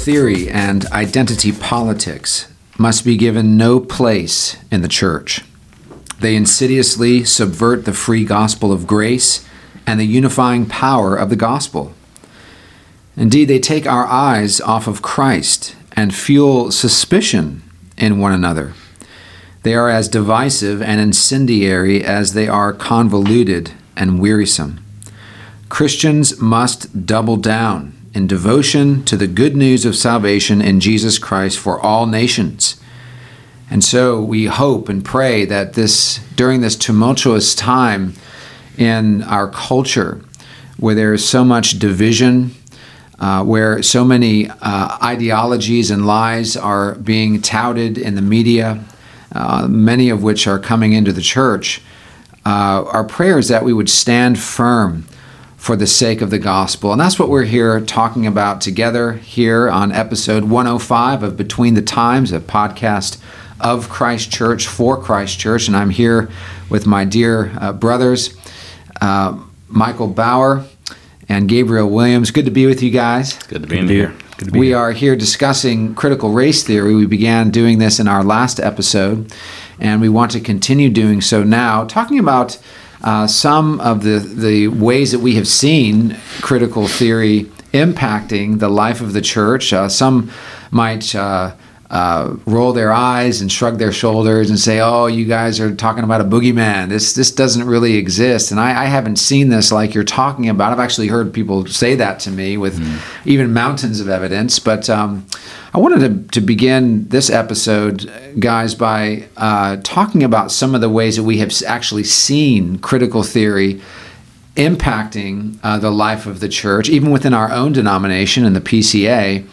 Theory and identity politics must be given no place in the church. They insidiously subvert the free gospel of grace and the unifying power of the gospel. Indeed, they take our eyes off of Christ and fuel suspicion in one another. They are as divisive and incendiary as they are convoluted and wearisome. Christians must double down in devotion to the good news of salvation in Jesus Christ for all nations. And so we hope and pray that this during this tumultuous time in our culture where there is so much division, uh, where so many uh, ideologies and lies are being touted in the media, uh, many of which are coming into the church, uh, our prayer is that we would stand firm for the sake of the gospel. And that's what we're here talking about together here on episode 105 of Between the Times, a podcast of Christ Church for Christ Church. And I'm here with my dear uh, brothers, uh, Michael Bauer and Gabriel Williams. Good to be with you guys. Good to be Good here. Good to be we here. are here discussing critical race theory. We began doing this in our last episode, and we want to continue doing so now, talking about uh, some of the, the ways that we have seen critical theory impacting the life of the church. Uh, some might uh, roll their eyes and shrug their shoulders and say, "Oh, you guys are talking about a boogeyman. This this doesn't really exist." And I, I haven't seen this like you're talking about. I've actually heard people say that to me with mm. even mountains of evidence. But um, I wanted to, to begin this episode, guys, by uh, talking about some of the ways that we have actually seen critical theory impacting uh, the life of the church, even within our own denomination and the PCA.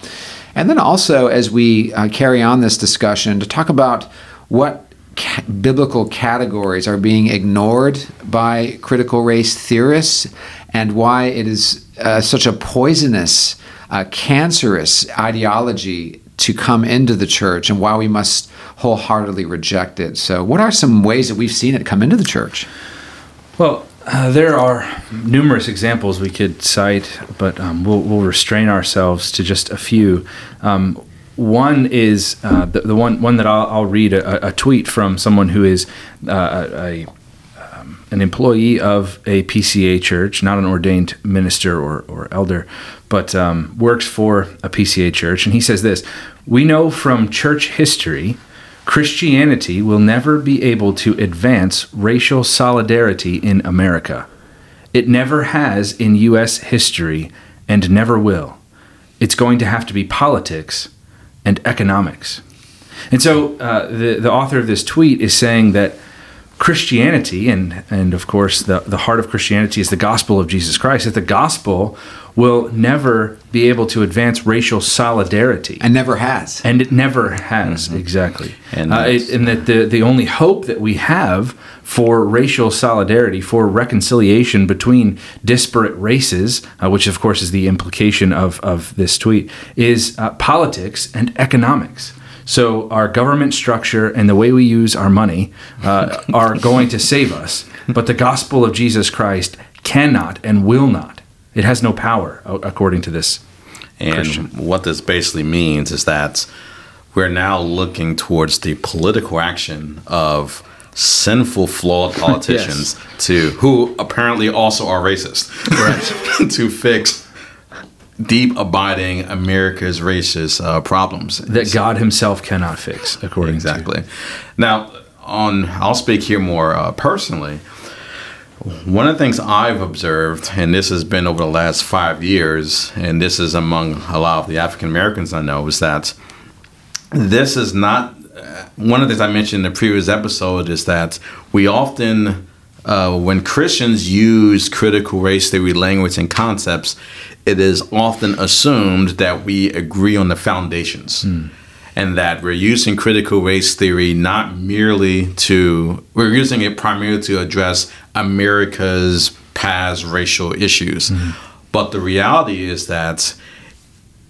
And then also, as we uh, carry on this discussion, to talk about what ca- biblical categories are being ignored by critical race theorists and why it is uh, such a poisonous, uh, cancerous ideology to come into the church and why we must wholeheartedly reject it. So, what are some ways that we've seen it come into the church? Well, uh, there are numerous examples we could cite, but um, we'll, we'll, restrain ourselves to just a few. Um, one is uh, the, the, one one that I'll, I'll read a, a, tweet from someone who is uh, a, um, an employee of a PCA church, not an ordained minister or, or elder, but um, works for a PCA church, and he says this: "We know from church history." Christianity will never be able to advance racial solidarity in America. It never has in U.S. history and never will. It's going to have to be politics and economics. And so uh, the, the author of this tweet is saying that Christianity, and, and of course, the, the heart of Christianity is the gospel of Jesus Christ, that the gospel will never be able to advance racial solidarity. And never has. And it never has, mm-hmm. exactly. And, uh, it, and, that the, the only hope that we have for racial solidarity, for reconciliation between disparate races, uh, which of course is the implication of, of this tweet, is uh, politics and economics. So our government structure and the way we use our money uh, are going to save us, but the gospel of Jesus Christ cannot and will not. It has no power, according to this. And Christian. what this basically means is that we're now looking towards the political action of sinful, flawed politicians yes. to who apparently also are racist, right. to fix deep abiding America's racist uh, problems that God Himself cannot fix, according exactly. To. Now, on I'll speak here more uh, personally. One of the things I've observed, and this has been over the last five years, and this is among a lot of the African Americans I know, is that this is not uh, one of the things I mentioned in the previous episode is that we often uh, when Christians use critical race theory language and concepts, it is often assumed that we agree on the foundations. Mm. And that we're using critical race theory not merely to, we're using it primarily to address America's past racial issues. Mm. But the reality is that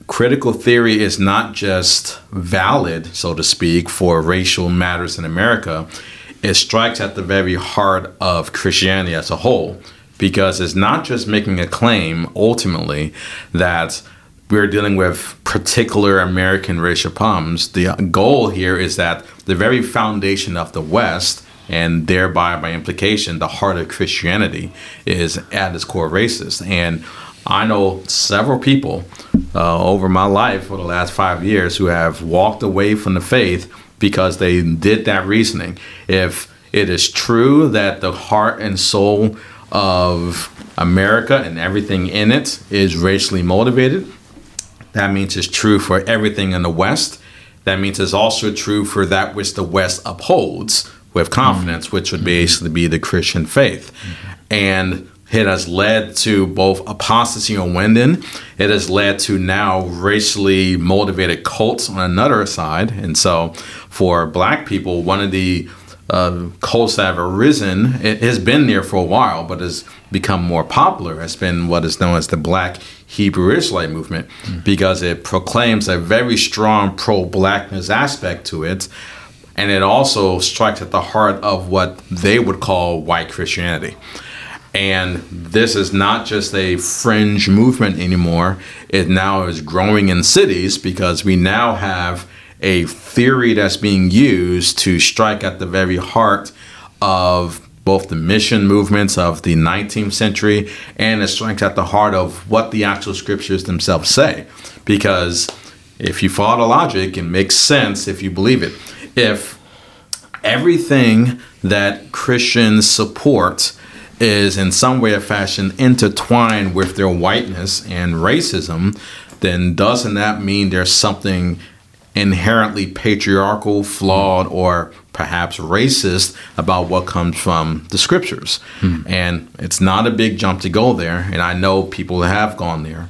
critical theory is not just valid, so to speak, for racial matters in America it strikes at the very heart of Christianity as a whole because it's not just making a claim ultimately that we're dealing with particular American racial problems. The goal here is that the very foundation of the West, and thereby by implication, the heart of Christianity, is at its core racist. And I know several people uh, over my life for the last five years who have walked away from the faith because they did that reasoning. If it is true that the heart and soul of America and everything in it is racially motivated, that means it's true for everything in the West. That means it's also true for that which the West upholds with confidence, mm-hmm. which would basically be the Christian faith. Mm-hmm. And it has led to both apostasy on one end. It has led to now racially motivated cults on another side. And so, for black people, one of the uh, cults that have arisen, it has been there for a while, but has become more popular, has been what is known as the Black Hebrew Israelite movement, mm. because it proclaims a very strong pro blackness aspect to it. And it also strikes at the heart of what they would call white Christianity. And this is not just a fringe movement anymore. It now is growing in cities because we now have a theory that's being used to strike at the very heart of both the mission movements of the 19th century and it strikes at the heart of what the actual scriptures themselves say. Because if you follow the logic, it makes sense if you believe it. If everything that Christians support is in some way or fashion intertwined with their whiteness and racism, then doesn't that mean there's something inherently patriarchal, flawed, or perhaps racist about what comes from the scriptures? Hmm. And it's not a big jump to go there, and I know people have gone there.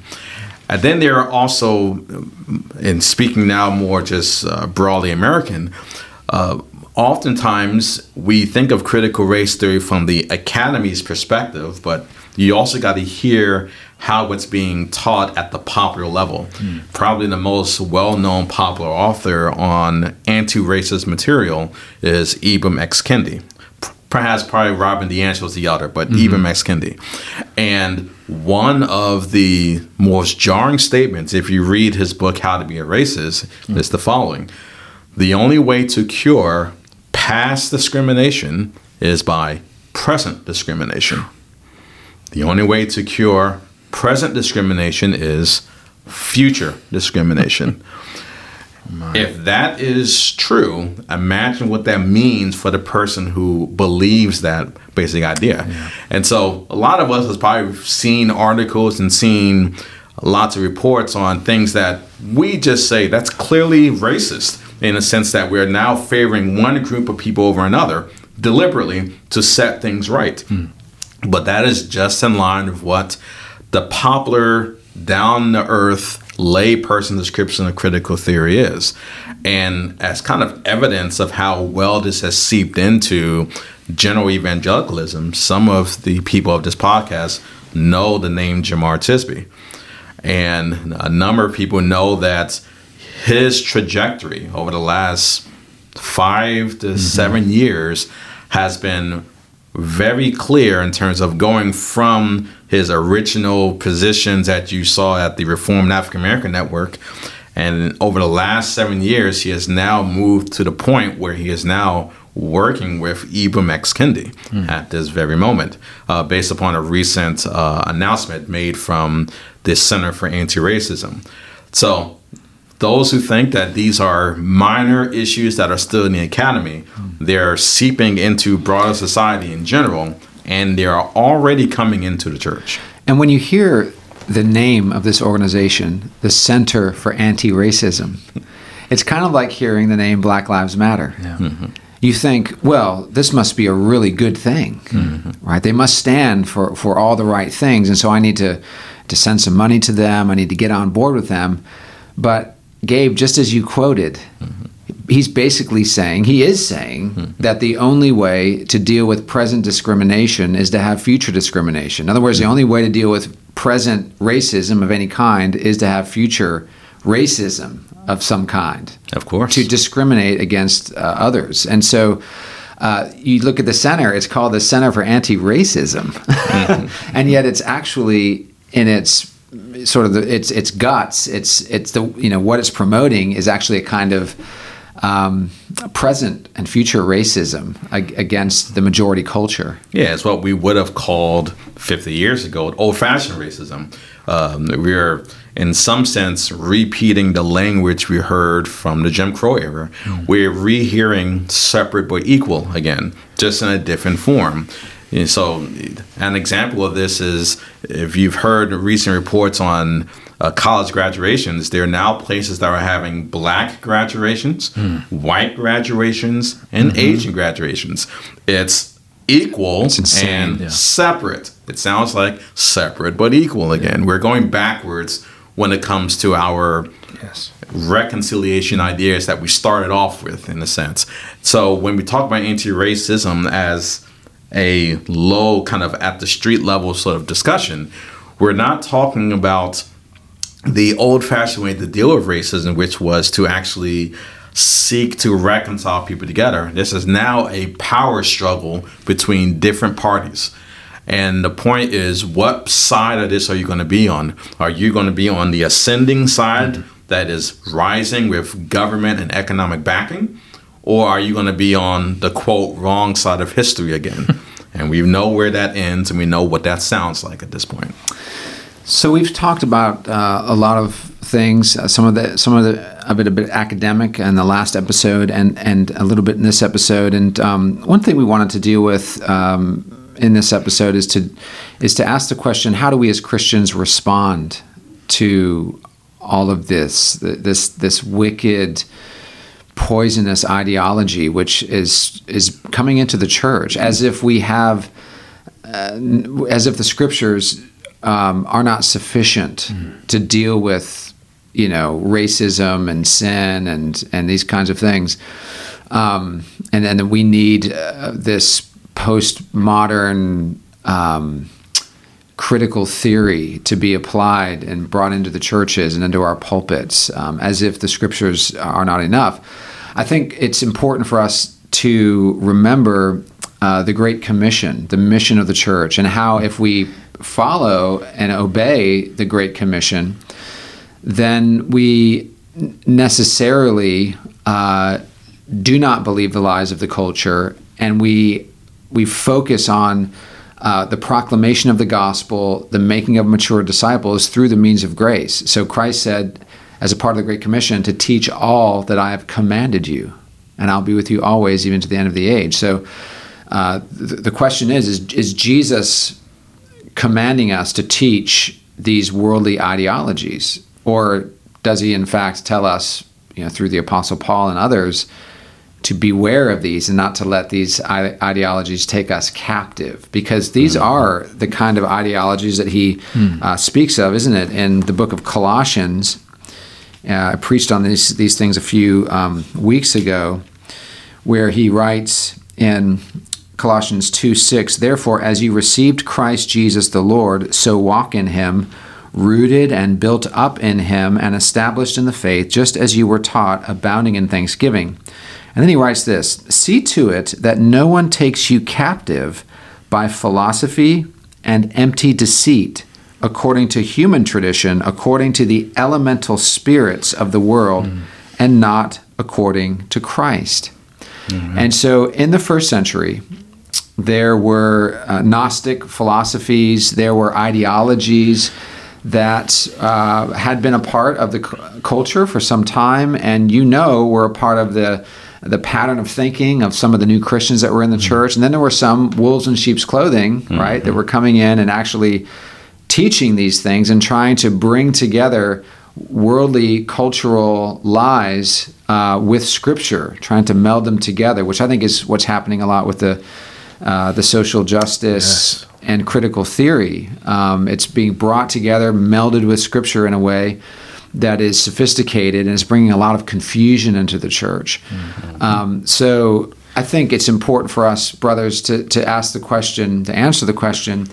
And then there are also, in speaking now more just uh, broadly American, uh, oftentimes we think of critical race theory from the academy's perspective, but you also got to hear how it's being taught at the popular level. Mm. Probably the most well known popular author on anti racist material is Ibram X. Kendi. Perhaps probably Robin DiAngelo is the other, but mm-hmm. Ibram X. Kendi. And one of the most jarring statements, if you read his book, How to Be a Racist, mm. is the following The only way to cure past discrimination is by present discrimination. The only way to cure present discrimination is future discrimination. if that is true, imagine what that means for the person who believes that basic idea. Yeah. And so a lot of us has probably seen articles and seen lots of reports on things that we just say that's clearly racist in a sense that we're now favoring one group of people over another deliberately to set things right. Mm. But that is just in line with what the popular, down the earth layperson description of critical theory is. And as kind of evidence of how well this has seeped into general evangelicalism, some of the people of this podcast know the name Jemar Tisby. And a number of people know that his trajectory over the last five to mm-hmm. seven years has been very clear in terms of going from his original positions that you saw at the Reformed African American Network. And over the last seven years, he has now moved to the point where he is now working with Ibram X. Kendi mm. at this very moment, uh, based upon a recent uh, announcement made from the Center for Anti Racism. So those who think that these are minor issues that are still in the academy, they're seeping into broader society in general, and they are already coming into the church. And when you hear the name of this organization, the Center for Anti Racism, it's kind of like hearing the name Black Lives Matter. Yeah. Mm-hmm. You think, well, this must be a really good thing, mm-hmm. right? They must stand for, for all the right things. And so I need to, to send some money to them, I need to get on board with them. But Gabe, just as you quoted, mm-hmm. he's basically saying, he is saying, mm-hmm. that the only way to deal with present discrimination is to have future discrimination. In other words, mm-hmm. the only way to deal with present racism of any kind is to have future racism of some kind. Of course. To discriminate against uh, others. And so, uh, you look at the center, it's called the Center for Anti Racism. Mm-hmm. and yet it's actually in its sort of the its its guts. It's it's the you know what it's promoting is actually a kind of um, present and future racism ag- against the majority culture. Yeah, it's what we would have called 50 years ago old fashioned racism. Um, we're, in some sense, repeating the language we heard from the Jim Crow era. We're rehearing separate but equal again, just in a different form. And so, an example of this is if you've heard recent reports on uh, college graduations, there are now places that are having black graduations, white graduations, and Asian graduations. It's equal It's insane, and yeah. separate. It sounds like separate but equal again. We're going backwards when it comes to our Yes. reconciliation ideas that we started off with, in a sense. So when we talk about anti-racism as a low kind of at the street level sort of discussion, we're not talking about the old-fashioned way to deal with racism, which was to actually seek to reconcile people together. This is now a power struggle between different parties. And the point is, what side of this are you going to be on? Are you going to be on the ascending side mm-hmm. that is rising with government and economic backing? Or are you going to be on the quote wrong side of history again? and we know where that ends and we know what that sounds like at this point. So we've talked about uh, a lot of things. Uh, some of the some of the of it a bit academic in the last episode, and and a little bit in this episode. And um, one thing we wanted to deal with um, in this episode is to is to ask the question: How do we as Christians respond to all of this this this wicked? Poisonous ideology which is is coming into the church as if we have uh, as if the scriptures um, are not sufficient to deal with you know racism and sin and and these kinds of things um, and and then we need uh, this postmodern um, critical theory to be applied and brought into the churches and into our pulpits um, as if the scriptures are not enough. I think it's important for us to remember uh, the Great Commission, the mission of the church, and how if we follow and obey the Great Commission, then we necessarily uh, do not believe the lies of the culture, and we we focus on uh, the proclamation of the gospel, the making of mature disciples through the means of grace. So Christ said, as a part of the Great Commission, to teach all that I have commanded you, and I'll be with you always, even to the end of the age. So uh, the, the question is, is: Is Jesus commanding us to teach these worldly ideologies, or does he in fact tell us, you know, through the Apostle Paul and others? to beware of these and not to let these i- ideologies take us captive because these are the kind of ideologies that he uh, speaks of, isn't it? In the book of Colossians, uh, I preached on these these things a few um, weeks ago, where he writes in Colossians two six, therefore, as you received Christ Jesus the Lord, so walk in him. Rooted and built up in him and established in the faith, just as you were taught, abounding in thanksgiving. And then he writes this See to it that no one takes you captive by philosophy and empty deceit, according to human tradition, according to the elemental spirits of the world, and not according to Christ. And so in the first century, there were uh, Gnostic philosophies, there were ideologies that uh, had been a part of the c- culture for some time, and you know were a part of the the pattern of thinking of some of the new Christians that were in the church. And then there were some wolves in sheep's clothing, right, that were coming in and actually teaching these things and trying to bring together worldly cultural lies uh, with scripture, trying to meld them together, which I think is what's happening a lot with the uh, the social justice Yes. and critical theory. Um, it's being brought together, melded with scripture in a way that is sophisticated and is bringing a lot of confusion into the church. Um, so I think it's important for us, brothers, to, to ask the question, to answer the question,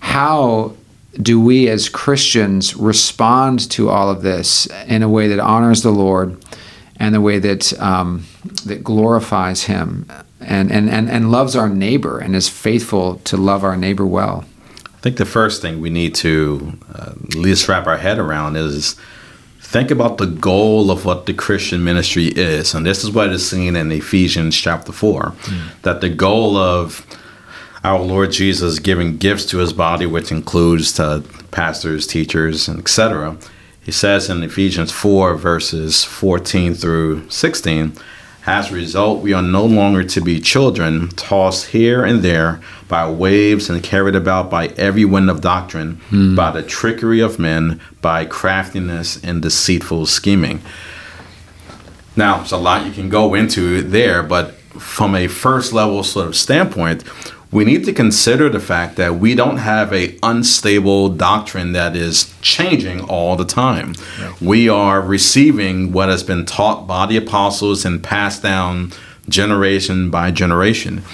how do we as Christians respond to all of this in a way that honors the Lord and the way that um, that glorifies Him and, and, and, and loves our neighbor and is faithful to love our neighbor well? I think the first thing we need to uh, at least wrap our head around is think about the goal of what the Christian ministry is. And this is what is seen in Ephesians chapter 4 mm. that the goal of our Lord Jesus giving gifts to his body, which includes pastors, teachers, and etc. He says in Ephesians 4, verses 14 through 16, as a result, we are no longer to be children, tossed here and there by waves and carried about by every wind of doctrine, hmm. by the trickery of men, by craftiness and deceitful scheming. Now, there's a lot you can go into there, but from a first level sort of standpoint, we need to consider the fact that we don't have a unstable doctrine that is changing all the time. Right. We are receiving what has been taught by the apostles and passed down generation by generation.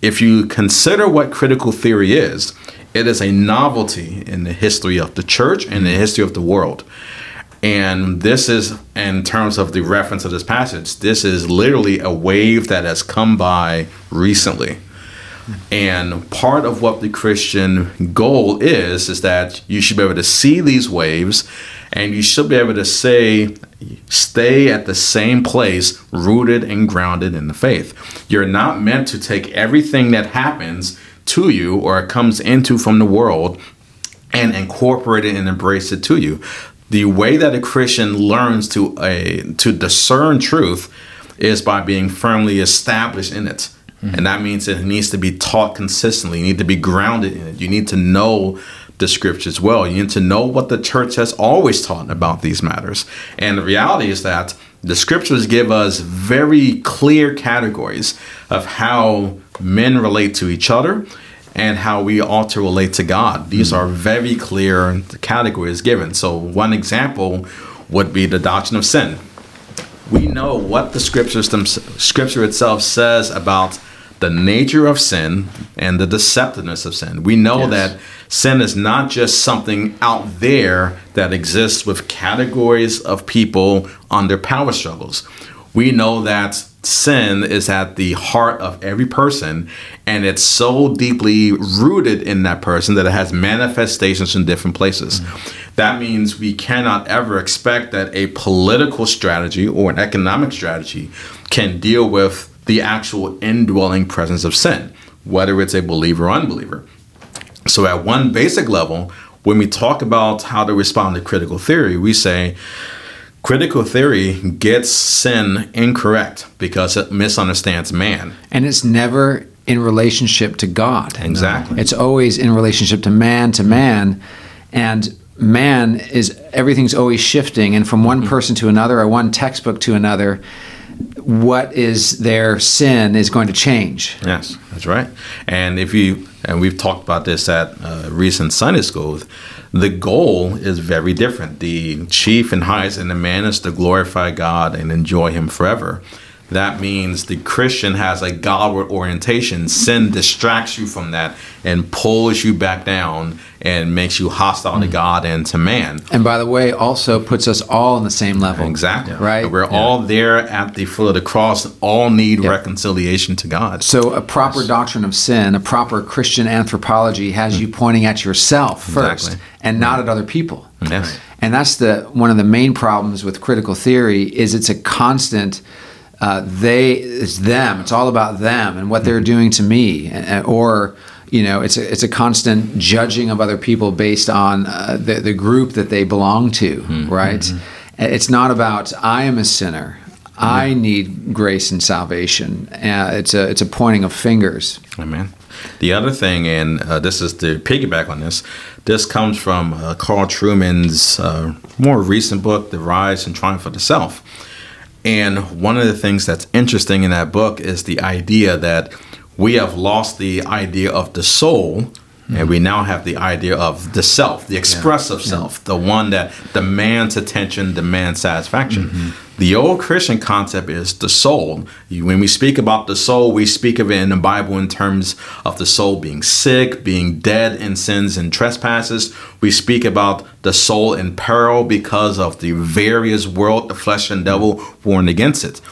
If you consider what critical theory is, it is a novelty in the history of the church and the history of the world. And this is, in terms of the reference of this passage, this is literally a wave that has come by recently. And part of what the Christian goal is is that you should be able to see these waves and you should be able to say stay at the same place rooted and grounded in the faith. You're not meant to take everything that happens to you or comes into from the world and incorporate it and embrace it to you. The way that a Christian learns to a to discern truth is by being firmly established in it. Mm-hmm. And that means it needs to be taught consistently. You need to be grounded in it. You need to know the scriptures well. You need to know what the church has always taught about these matters. And the reality is that the scriptures give us very clear categories of how men relate to each other and how we ought to relate to God. These mm-hmm. are very clear categories given. So, one example would be the doctrine of sin. We know what the scriptures, themselves scripture itself says about the nature of sin and the deceptiveness of sin. We know yes. that sin is not just something out there that exists with categories of people under power struggles. We know that sin is at the heart of every person and it's so deeply rooted in that person that it has manifestations in different places. Mm-hmm. That means we cannot ever expect that a political strategy or an economic strategy can deal with the actual indwelling presence of sin, whether it's a believer or unbeliever. So, at one basic level, when we talk about how to respond to critical theory, we say critical theory gets sin incorrect because it misunderstands man. And it's never in relationship to God. Exactly. It's always in relationship to man to man. And man is everything's always shifting and from one mm-hmm. person to another or one textbook to another what is their sin is going to change. Yes, that's right. And if you and we've talked about this at uh, recent Sunday schools, the goal is very different. The chief and highest in the man is to glorify God and enjoy Him forever that means the Christian has a Godward orientation. Sin distracts you from that and pulls you back down and makes you hostile mm. to God and to man. And by the way, also puts us all on the same level. Exactly. Right? We're yeah. all there at the foot of the cross, all need yeah. reconciliation to God. So, a proper yes. doctrine of sin, a proper Christian anthropology has mm. you pointing at yourself first exactly. and not at other people. Yes. And that's the one of the main problems with critical theory is it's a constant uh, they it's them. It's all about them and what they're doing to me, or you know, it's a, it's a constant judging of other people based on uh, the the group that they belong to, mm-hmm. right? Mm-hmm. It's not about I am a sinner. Mm-hmm. I need grace and salvation. Uh, it's a it's a pointing of fingers. Amen. The other thing, and uh, this is to piggyback on this, this comes from uh, Carl Trueman's uh, more recent book, The Rise and Triumph of the Self. And one of the things that's interesting in that book is the idea that we have lost the idea of the soul mm-hmm. and we now have the idea of the self, the expressive yeah. self, the one that demands attention, demands satisfaction. Mm-hmm. The old Christian concept is the soul. When we speak about the soul, we speak of it in the Bible in terms of the soul being sick, being dead in sins and trespasses. We speak about the soul in peril because of the various world, the flesh and devil warring against it.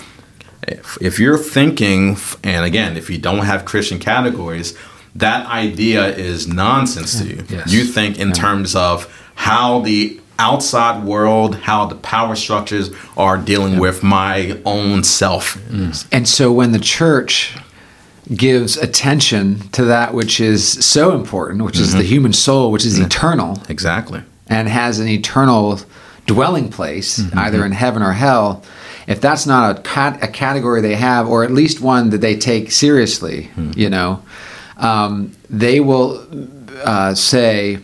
If, if you're thinking, and again, if you don't have Christian categories, that idea is nonsense to you. Yes. You think in terms of how the outside world, how the power structures are dealing with my own self. Mm. And so when the church gives attention to that which is so important, which is the mm-hmm. human soul, which is mm-hmm. eternal Exactly. and has an eternal dwelling place, mm-hmm. either in heaven or hell, if that's not a, cat- a category they have, or at least one that they take seriously, hmm. you know, um, they will uh, say,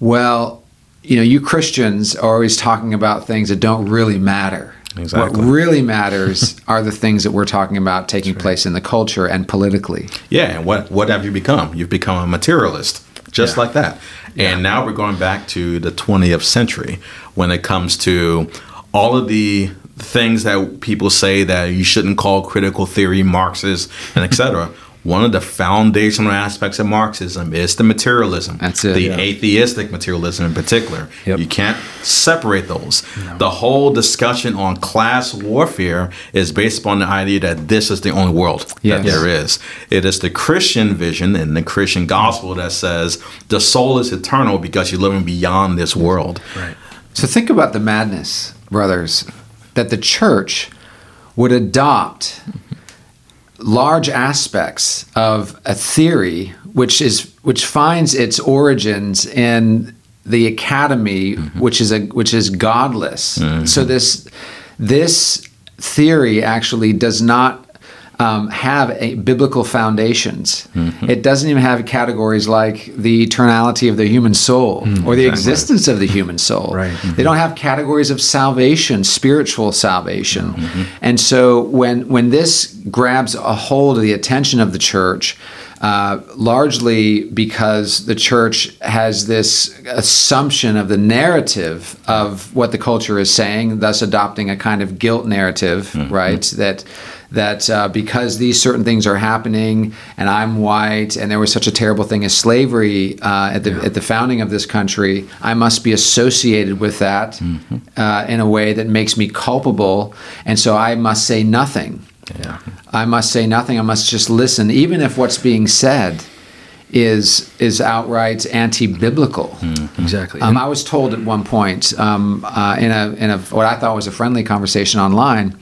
well, you know, you Christians are always talking about things that don't really matter. Exactly. What really matters are the things that we're talking about taking place in the culture and politically. Yeah, and what what have you become? You've become a materialist, just Yeah. like that. And now we're going back to the 20th century when it comes to all of the things that people say that you shouldn't call critical theory Marxist and etc. One of the foundational aspects of Marxism is the materialism. That's it, The yeah. atheistic materialism in particular. Yep. You can't separate those. The whole discussion on class warfare is based upon the idea that this is the only world Yes. that there is. It is the Christian vision and the Christian gospel that says the soul is eternal because you're living beyond this world. Right. So think about the madness, brothers, that the church would adopt large aspects of a theory which is which finds its origins in the academy mm-hmm. which is a which is godless. So mm-hmm. this this theory actually does not um, have a biblical foundations. Mm-hmm. It doesn't even have categories like the eternality of the human soul mm, or the existence of the human soul. Right. They mm-hmm. don't have categories of salvation, spiritual salvation. Mm-hmm. And so when when this grabs a hold of the attention of the church, uh, largely because the church has this assumption of the narrative of what the culture is saying, thus adopting a kind of guilt narrative, right? That that uh, because these certain things are happening, and I'm white, and there was such a terrible thing as slavery uh, at the at the founding of this country, I must be associated with that uh, in a way that makes me culpable, and so I must say nothing. Yeah. I must say nothing. I must just listen, even if what's being said is is outright anti-biblical. Exactly. Um, I was told at one point um, uh, in a in a what I thought was a friendly conversation online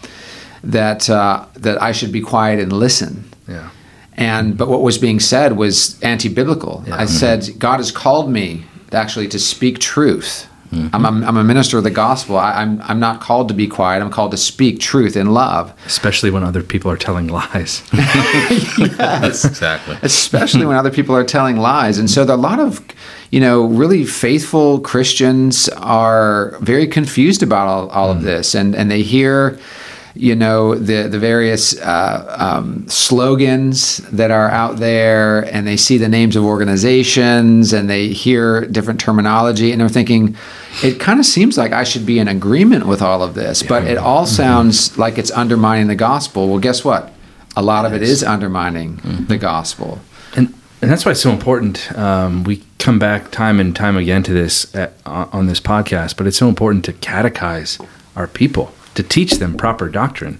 that uh, that I should be quiet and listen. yeah. And but what was being said was anti-biblical. Yeah. I said God has called me actually to speak truth. Mm-hmm. I'm, a, I'm a minister of the gospel. I, I'm I'm not called to be quiet. I'm called to speak truth in love. Especially when other people are telling lies. yes. Exactly. especially when other people are telling lies. And so there are a lot of, you know, really faithful Christians are very confused about all, all of this, and and they hear. You know the the various uh, um, slogans that are out there, and they see the names of organizations, and they hear different terminology, and they're thinking, it kind of seems like I should be in agreement with all of this, but it all sounds like it's undermining the gospel. Well, guess what? A lot of it is undermining the gospel. and and that's why it's so important. Um, we come back time and time again to this at, on on this podcast, but it's so important to catechize our people to teach them proper doctrine,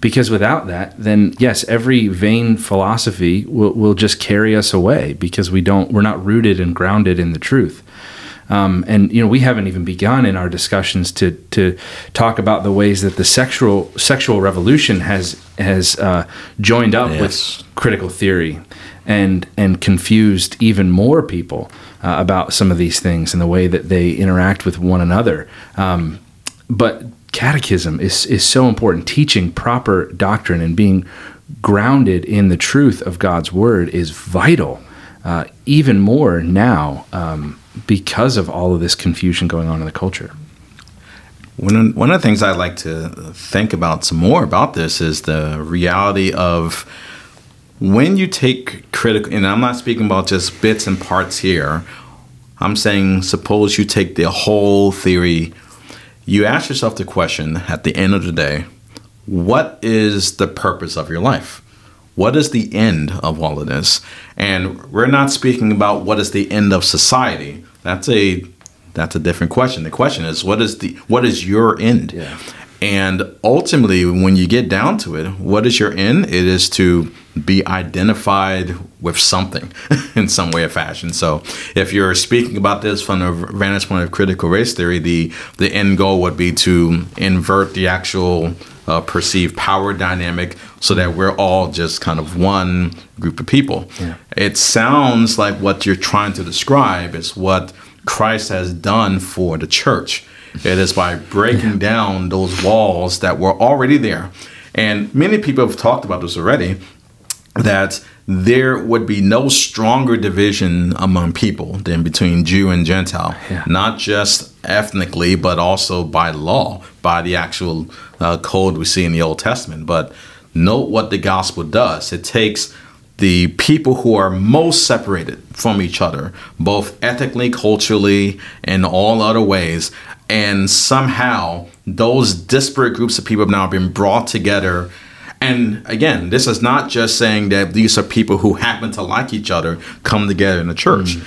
because without that, then yes, every vain philosophy will, will just carry us away because we don't we're not rooted and grounded in the truth. Um, and you know we haven't even begun in our discussions to to talk about the ways that the sexual sexual revolution has has uh, joined up Yes. with critical theory and and confused even more people uh, about some of these things and the way that they interact with one another. Um, but catechism is is so important. Teaching proper doctrine and being grounded in the truth of God's word is vital. Uh, even more now um, because of all of this confusion going on in the culture. One one of the things I'd like to think about some more about this is the reality of when you take critical, and I'm not speaking about just bits and parts here. I'm saying, suppose you take the whole theory, you ask yourself the question at the end of the day, what is the purpose of your life? What is the end of all of this? And we're not speaking about what is the end of society. That's a that's a different question. The question is what is the what is your end? Yeah. And ultimately, when you get down to it, what is your end? It is to be identified with something in some way or fashion. So, if you're speaking about this from the vantage point of critical race theory, the the end goal would be to invert the actual uh, perceived power dynamic so that we're all just kind of one group of people. Yeah. It sounds like what you're trying to describe is what Christ has done for the church. It is by breaking down those walls that were already there. And many people have talked about this already that there would be no stronger division among people than between Jew and Gentile, Yeah. not just ethnically, but also by law, by the actual uh, code we see in the Old Testament. But note what the gospel does it takes the people who are most separated from each other, both ethically, culturally, and all other ways, and somehow those disparate groups of people have now been brought together and again, this is not just saying that these are people who happen to like each other come together in the church. Mm.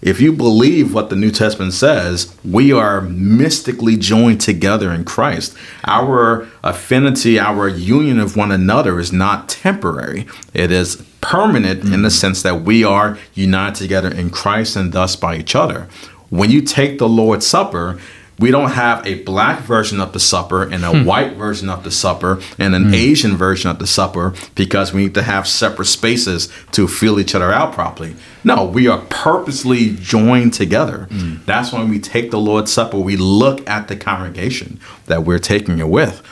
If you believe what the New Testament says, we are mystically joined together in Christ. Our affinity, our union of one another is not temporary, it is permanent in the mm. sense that we are united together in Christ and thus by each other. When you take the Lord's Supper, we don't have a black version of the supper and a hmm. white version of the supper and an hmm. Asian version of the supper because we need to have separate spaces to feel each other out properly. No, we are purposely joined together. Hmm. That's when we take the Lord's Supper, we look at the congregation that we're taking it with.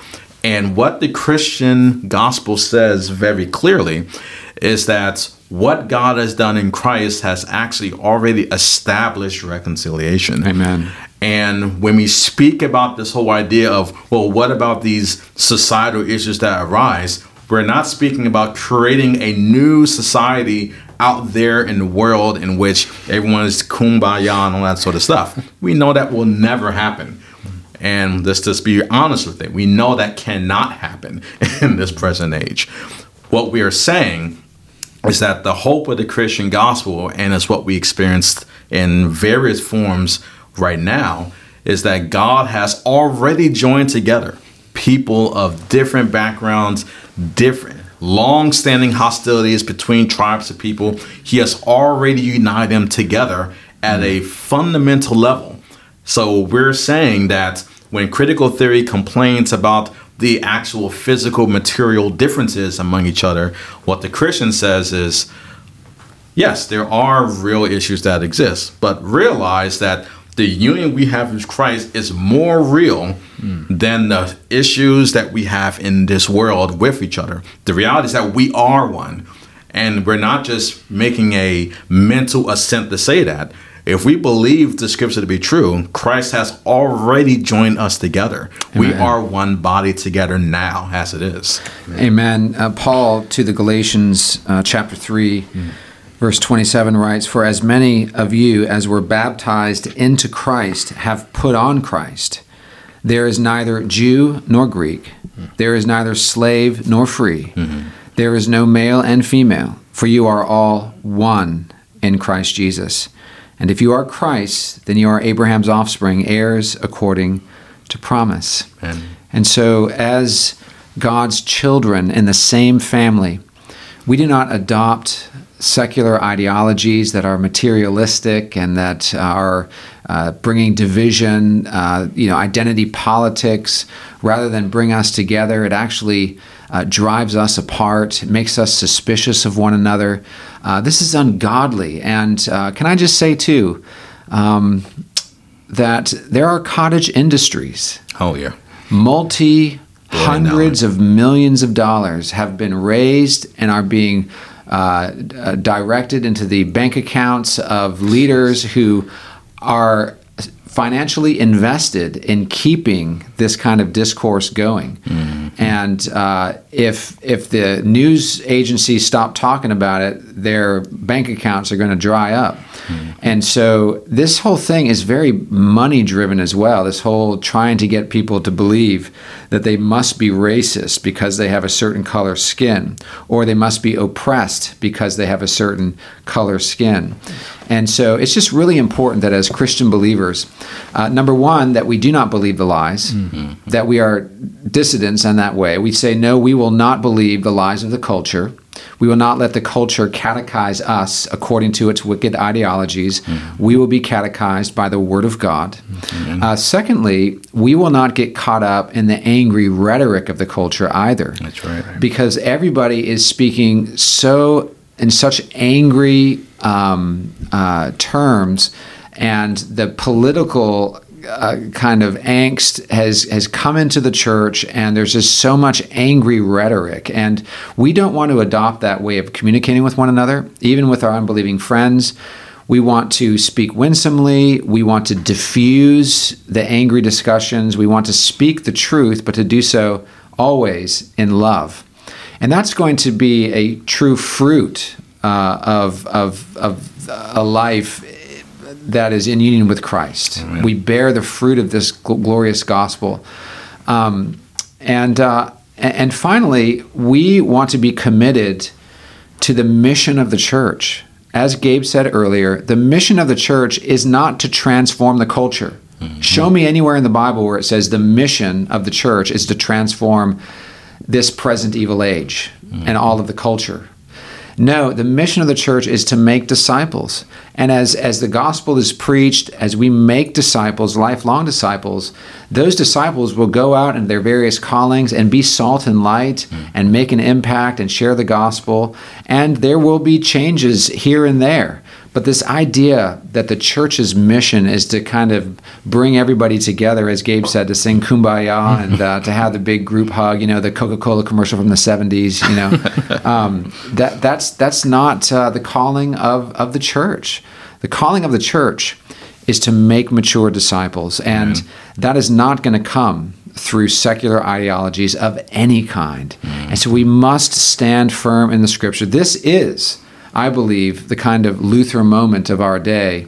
And what the Christian gospel says very clearly is that what God has done in Christ has actually already established reconciliation. Amen. And when we speak about this whole idea of, well, what about these societal issues that arise? We're not speaking about creating a new society out there in the world in which everyone is kumbaya and all that sort of stuff. We know that will never happen. And let's just be honest with it. We know that cannot happen in this present age. What we are saying is that the hope of the Christian gospel, and it's what we experienced in various forms right now, is that God has already joined together people of different backgrounds, different long-standing hostilities between tribes of people. He has already united them together at a fundamental level. So we're saying that when critical theory complains about the actual physical material differences among each other, what the Christian says is yes, there are real issues that exist, but realize that the union we have with Christ is more real than the issues that we have in this world with each other. The reality is that we are one. And we're not just making a mental assent to say that. If we believe the scripture to be true, Christ has already joined us together. We are one body together now, as it is. Amen. Uh, Paul to the Galatians, uh, chapter 3, verse 27 writes, For as many of you as were baptized into Christ have put on Christ. There is neither Jew nor Greek, there is neither slave nor free, there is no male and female, for you are all one in Christ Jesus. And if you are Christ, then you are Abraham's offspring, heirs according to promise. Amen. And so, as God's children in the same family, we do not adopt secular ideologies that are materialistic and that are uh, bringing division, uh, you know, identity politics, rather than bring us together. It actually uh, drives us apart, makes us suspicious of one another. Uh, this is ungodly. And uh, can I just say, too, um, that there are cottage industries Oh, yeah. multi hundreds of millions of dollars have been raised and are being uh, uh, directed into the bank accounts of leaders who are financially invested in keeping this kind of discourse going. And uh, if if the news agencies stop talking about it, their bank accounts are going to dry up. And so this whole thing is very money driven as well. This whole trying to get people to believe that they must be racist because they have a certain color skin, or they must be oppressed because they have a certain color skin. And so it's just really important that as Christian believers, uh, number one, that we do not believe the lies, that we are dissidents in that way. We say, no, we will not believe the lies of the culture. We will not let the culture catechize us according to its wicked ideologies. We will be catechized by the Word of God. Uh, secondly, we will not get caught up in the angry rhetoric of the culture either. That's right. Because everybody is speaking so in such angry um, uh, terms, and the political uh, kind of angst has has come into the church, and there's just so much angry rhetoric, and we don't want to adopt that way of communicating with one another, even with our unbelieving friends. We want to speak winsomely. We want to diffuse the angry discussions. We want to speak the truth, but to do so always in love. And that's going to be a true fruit uh, of, of, of a life that is in union with Christ. We bear the fruit of this gl- glorious gospel. Um, and, uh, and finally, we want to be committed to the mission of the church. As Gabe said earlier, the mission of the church is not to transform the culture. Show me anywhere in the Bible where it says the mission of the church is to transform this present evil age and all of the culture. No, the mission of the church is to make disciples. And as, as the gospel is preached, as we make disciples, lifelong disciples, those disciples will go out in their various callings and be salt and light mm. and make an impact and share the gospel. And there will be changes here and there. But this idea that the church's mission is to kind of bring everybody together, as Gabe said, to sing "Kumbaya" and uh, to have the big group hug, you know, the Coca-Cola commercial from the '70s, you know, um, that that's that's not uh, the calling of of the church. The calling of the church is to make mature disciples, and that is not going to come through secular ideologies of any kind. And so we must stand firm in the Scripture. This is. I believe, the kind of Luther moment of our day.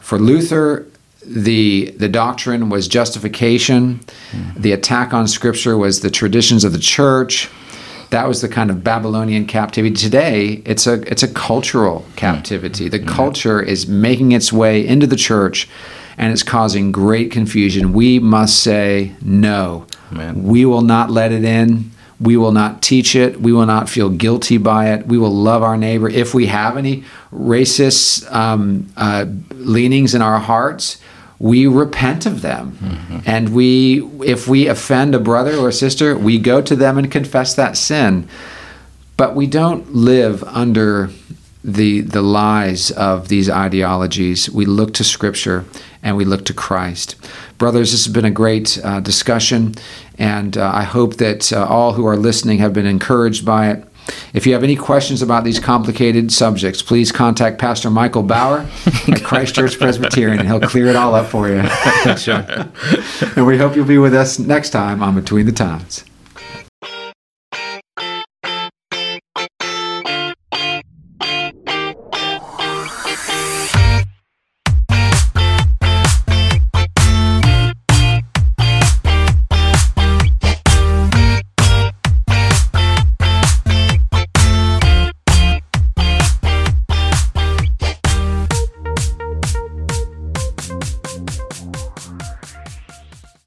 For Luther, the the doctrine was justification. Hmm. The attack on Scripture was the traditions of the church. That was the kind of Babylonian captivity. Today, it's a it's a cultural hmm. captivity. The culture is making its way into the church, and it's causing great confusion. We must say no. Amen. We will not let it in. We will not teach it. We will not feel guilty by it. We will love our neighbor. If we have any racist um, uh, leanings in our hearts, we repent of them. And we, if we offend a brother or sister, we go to them and confess that sin. But we don't live under the the lies of these ideologies. We look to Scripture and we look to Christ. Brothers, this has been a great uh, discussion, and uh, I hope that uh, all who are listening have been encouraged by it. If you have any questions about these complicated subjects, please contact Pastor Michael Bauer at Christ Church Presbyterian, and he'll clear it all up for you. Sure. and we hope you'll be with us next time on Between the Times.